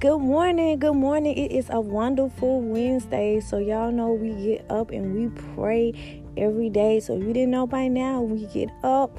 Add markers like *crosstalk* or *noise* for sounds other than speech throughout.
Good morning, good morning. It is a wonderful Wednesday. So, y'all know we get up and we pray every day. So, if you didn't know by now, we get up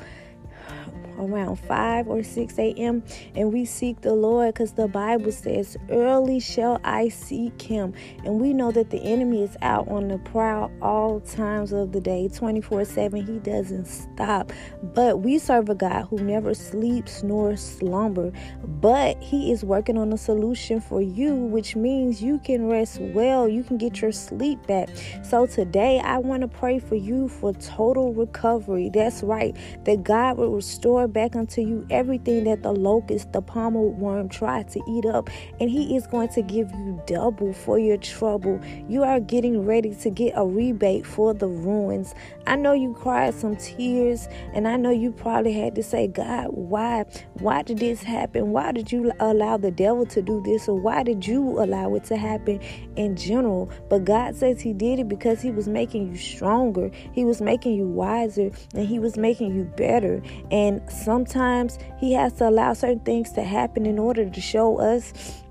around 5 or 6 a.m. and we seek the Lord because the Bible says, Early shall I seek him. And we know that the enemy is out on the prowl all times of the day, 24 7. He doesn't stop. But we serve a God who never sleeps nor slumber. But he is working on a solution for you, which means you can rest well. You can get your sleep back. So today, I want to pray for you for total recovery. That's right, that God will restore back unto you everything that the locust, the palmer worm tried to eat up, and He is going to give you double for your trouble. You are getting ready to get a rebate for the ruins. I know you cried some tears, and I know you probably had to say, God, why? Why did this happen? Why did you allow the devil to do this? Or why did you allow it to happen in general? But God says He did it because He was making you stronger, He was making you wiser, and He was making you better. And sometimes He has to allow certain things to happen in order to show us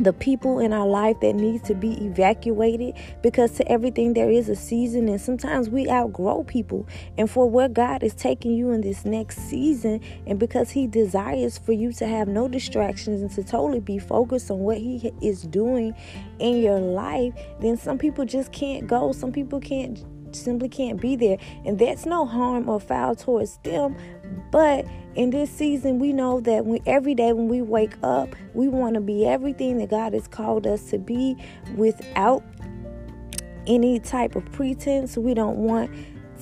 the people in our life that need to be evacuated because to everything there is a season and sometimes we outgrow people. And for where God is taking you in this next season and because he desires for you to have no distractions and to totally be focused on what he is doing in your life then some people just can't go. Some people can't simply can't be there. And that's no harm or foul towards them but in this season, we know that we, every day when we wake up, we want to be everything that God has called us to be without any type of pretense. We don't want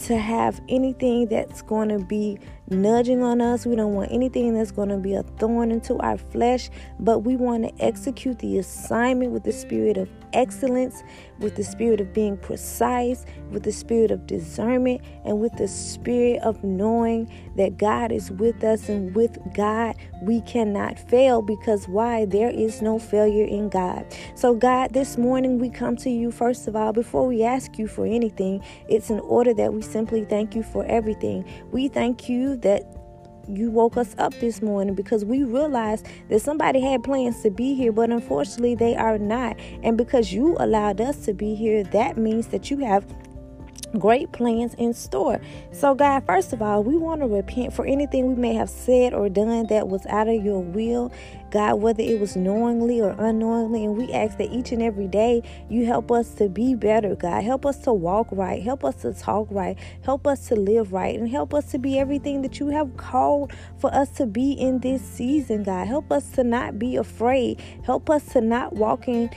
to have anything that's going to be nudging on us. We don't want anything that's going to be a thorn into our flesh, but we want to execute the assignment with the spirit of excellence, with the spirit of being precise, with the spirit of discernment, and with the spirit of knowing that God is with us. And with God, we cannot fail because why? There is no failure in God. So, God, this morning we come to you, first of all, before we ask you for anything, it's in order that we simply thank you for everything. We thank you that you woke us up this morning because we realized that somebody had plans to be here, but unfortunately they are not. And because you allowed us to be here, that means that you have great plans in store. So, God, first of all, we want to repent for anything we may have said or done that was out of your will. God, whether it was knowingly or unknowingly, and we ask that each and every day you help us to be better, God. Help us to walk right, help us to talk right, help us to live right, and help us to be everything that you have called for us to be in this season, God. Help us to not be afraid, help us to not walk in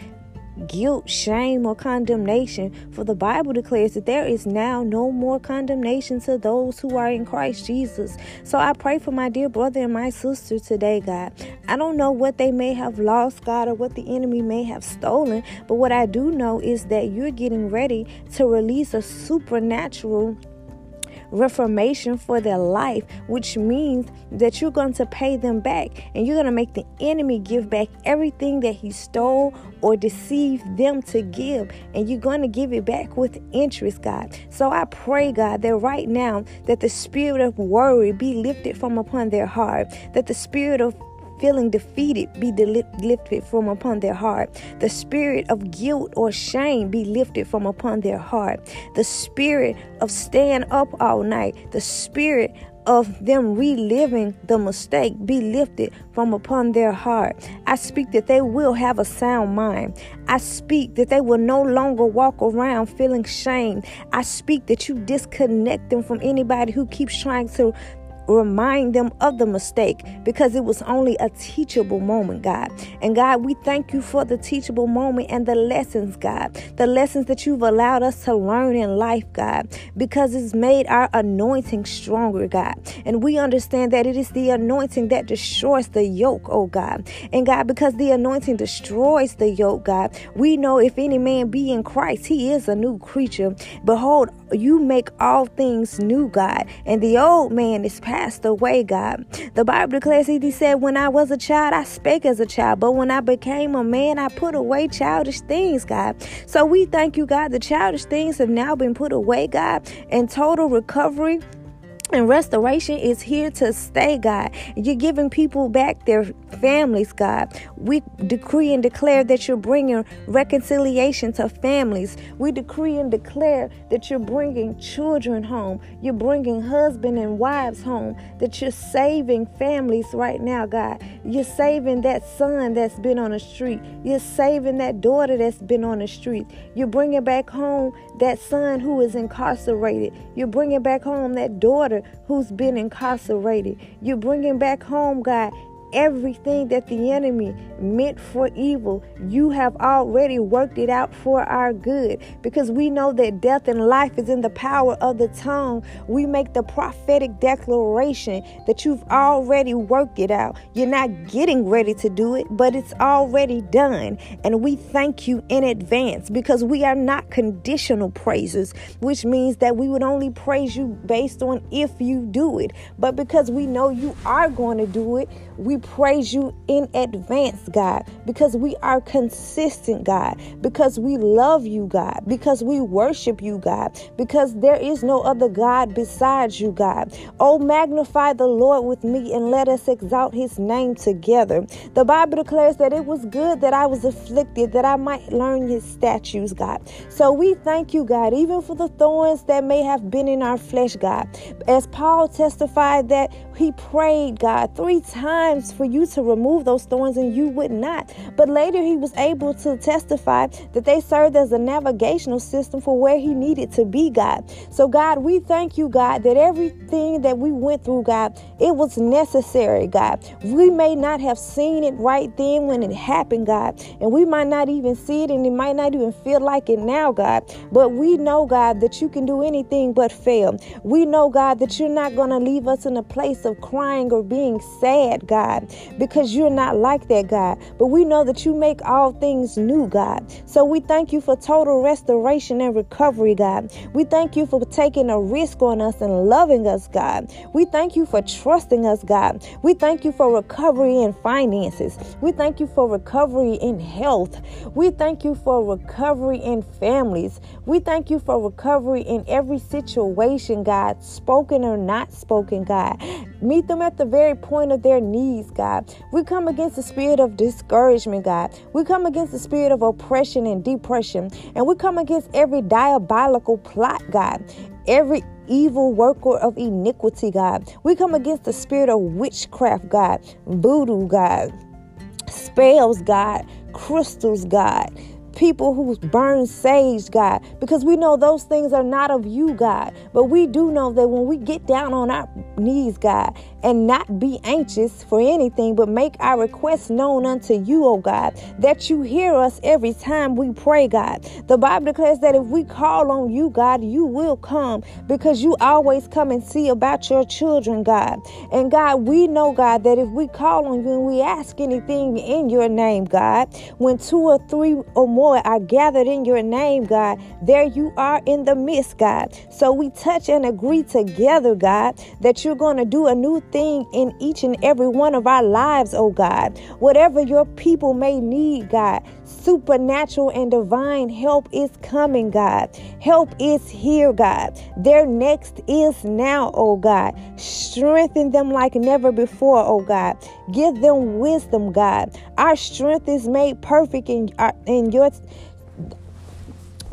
guilt, shame, or condemnation. For the Bible declares that there is now no more condemnation to those who are in Christ Jesus. So I pray for my dear brother and my sister today, God. I don't know what they may have lost, God, or what the enemy may have stolen, but what I do know is that you're getting ready to release a supernatural reformation for their life, which means that you're going to pay them back and you're going to make the enemy give back everything that he stole or deceived them to give. And you're going to give it back with interest, God. So I pray, God, that right now that the spirit of worry be lifted from upon their heart, that the spirit of feeling defeated be lifted from upon their heart. The spirit of guilt or shame be lifted from upon their heart. The spirit of staying up all night. The spirit of them reliving the mistake be lifted from upon their heart. I speak that they will have a sound mind. I speak that they will no longer walk around feeling shame. I speak that you disconnect them from anybody who keeps trying to remind them of the mistake because it was only a teachable moment, God. And God, we thank you for the teachable moment and the lessons, God. The lessons that you've allowed us to learn in life, God, because it's made our anointing stronger, God. And we understand that it is the anointing that destroys the yoke, oh God. And God, because the anointing destroys the yoke, God, we know if any man be in Christ, he is a new creature. Behold, you make all things new, God, and the old man is passed away, God. The Bible declares, He said, When I was a child, I spake as a child, but when I became a man, I put away childish things, God. So we thank you, God. The childish things have now been put away, God, and total recovery And restoration is here to stay, God. You're giving people back their families, God. We decree and declare that you're bringing reconciliation to families. We decree and declare that you're bringing children home. You're bringing husband and wives home. That you're saving families right now, God. You're saving that son that's been on the street. You're saving that daughter that's been on the street. You're bringing back home that son who is incarcerated. You're bringing back home that daughter who's been incarcerated. You're bringing back home, God, everything that the enemy meant for evil, you have already worked it out for our good. Because we know that death and life is in the power of the tongue. We make the prophetic declaration that you've already worked it out. You're not getting ready to do it, but it's already done. And we thank you in advance because we are not conditional praisers, which means that we would only praise you based on if you do it. But because we know you are going to do it, we praise you in advance, God, because we are consistent, God, because we love you, God, because we worship you, God, because there is no other God besides you, God. Oh, magnify the Lord with me and let us exalt his name together. The Bible declares that it was good that I was afflicted, that I might learn his statutes, God. So we thank you, God, even for the thorns that may have been in our flesh, God. As Paul testified that he prayed, God, three times for you to remove those thorns and you would not. But later he was able to testify that they served as a navigational system for where he needed to be, God. So, God, we thank you, God, that everything that we went through, God, it was necessary, God. We may not have seen it right then when it happened, God, and we might not even see it and it might not even feel like it now, God. But we know, God, that you can do anything but fail. We know, God, that you're not going to leave us in a place of crying or being sad, God because you're not like that, God. But we know that you make all things new, God. So we thank you for total restoration and recovery, God. We thank you for taking a risk on us and loving us, God. We thank you for trusting us, God. We thank you for recovery in finances. We thank you for recovery in health. We thank you for recovery in families. We thank you for recovery in every situation, God, spoken or not spoken, God. Meet them at the very point of their needs, God. We come against the spirit of discouragement, God. We come against the spirit of oppression and depression. And we come against every diabolical plot, God. Every evil worker of iniquity, God. We come against the spirit of witchcraft, God. Voodoo, God. Spells, God. Crystals, God people who burn sage, God, because we know those things are not of you, God. But we do know that when we get down on our knees, God, and not be anxious for anything, but make our requests known unto you, O God, that you hear us every time we pray, God. The Bible declares that if we call on you, God, you will come because you always come and see about your children, God. And God, we know, God, that if we call on you and we ask anything in your name, God, when two or three or more are gathered in your name, God, there you are in the midst, God. So we touch and agree together, God, that you're going to do a new thing in each and every one of our lives, oh God. Whatever your people may need, God, supernatural and divine help is coming, God. Help is here, God. Their next is now, oh God. Strengthen them like never before, oh God. Give them wisdom, God. Our strength is made perfect in, our, in your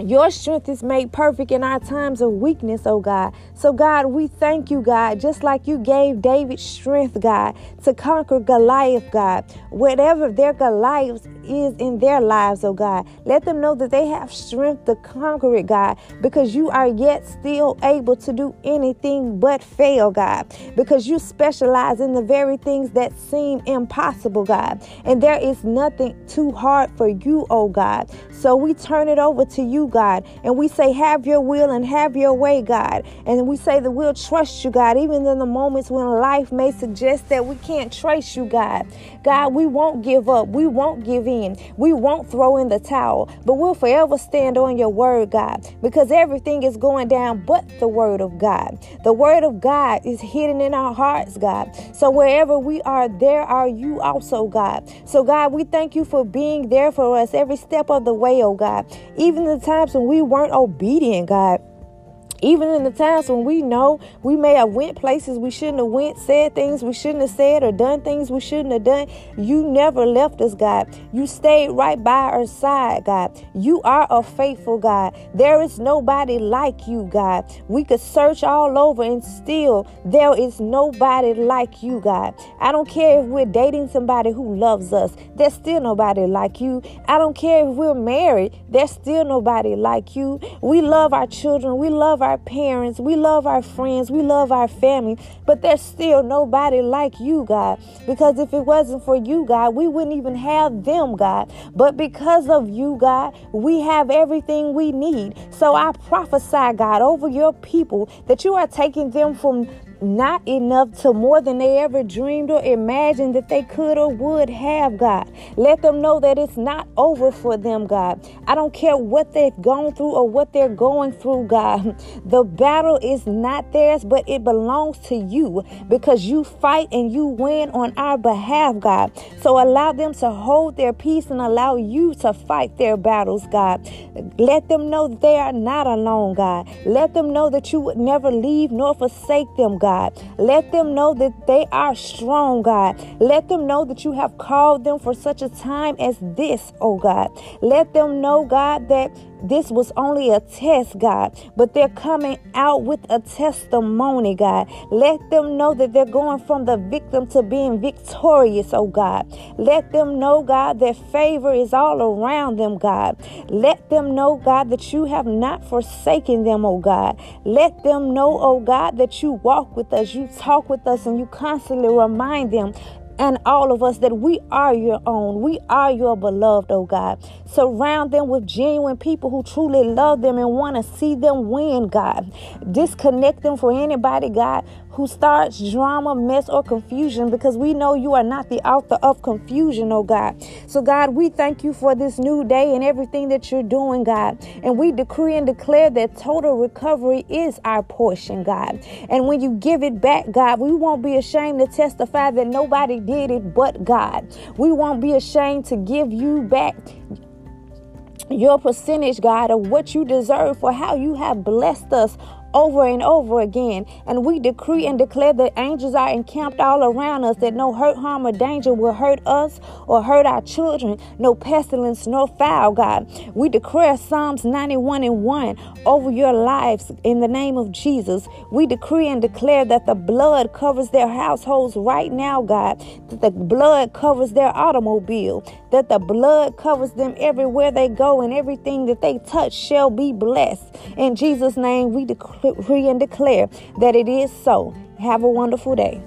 your strength is made perfect in our times of weakness, oh God. So, God, we thank you, God, just like you gave David strength, God, to conquer Goliath, God. Whatever their Goliath is in their lives, oh God, let them know that they have strength to conquer it, God, because you are yet still able to do anything but fail, God, because you specialize in the very things that seem impossible, God. And there is nothing too hard for you, oh God. So we turn it over to you, God, and we say, Have your will and have your way, God. And we say that we'll trust you, God, even in the moments when life may suggest that we can't trace you, God. God, we won't give up. We won't give in. We won't throw in the towel, but we'll forever stand on your word, God, because everything is going down but the word of God. The word of God is hidden in our hearts, God. So wherever we are, there are you also, God. So, God, we thank you for being there for us every step of the way, oh God. Even the times when we weren't obedient, God. Even in the times when we know we may have went places we shouldn't have went said things we shouldn't have said or done things we shouldn't have done. You never left us god. You stayed right by our side god. You are a faithful god. There is nobody like you god. We could search all over and still there is nobody like you god. I don't care if we're dating somebody who loves us there's still nobody like you. I don't care if we're married there's still nobody like you. We love our children we love our our parents, we love our friends, we love our family, but there's still nobody like you, God. Because if it wasn't for you, God, we wouldn't even have them, God. But because of you, God, we have everything we need. So I prophesy, God, over your people that you are taking them from not enough to more than they ever dreamed or imagined that they could or would have, God. Let them know that it's not over for them, God. I don't care what they've gone through or what they're going through, God. *laughs* The battle is not theirs, but it belongs to you because you fight and you win on our behalf, God. So allow them to hold their peace and allow you to fight their battles, God. Let them know they are not alone, God. Let them know that you would never leave nor forsake them, God. God. Let them know that they are strong, God. Let them know that you have called them for such a time as this, oh God. Let them know, God, that this was only a test, God, but they're coming out with a testimony, God. Let them know that they're going from the victim to being victorious, oh God. Let them know, God, that favor is all around them, God. Let them know, God, that you have not forsaken them, oh God. Let them know, oh God, that you walk with us, you talk with us, and you constantly remind them and all of us that we are your own. We are your beloved, oh God. Surround them with genuine people who truly love them and want to see them win, God. Disconnect them for anybody, God, who starts drama, mess, or confusion because we know you are not the author of confusion, oh God. So, God, we thank you for this new day and everything that you're doing, God. And we decree and declare that total recovery is our portion, God. And when you give it back, God, we won't be ashamed to testify that nobody did it but God. We won't be ashamed to give you back your percentage, God, of what you deserve for how you have blessed us over and over again. And we decree and declare that angels are encamped all around us, that no hurt, harm, or danger will hurt us or hurt our children, no pestilence, no foul, God. We declare Psalms 91 and 1 over your lives in the name of Jesus. We decree and declare that the blood covers their households right now, God, that the blood covers their automobile, that the blood covers them everywhere they go, and everything that they touch shall be blessed. In Jesus' name, we decree and declare that it is so. Have a wonderful day.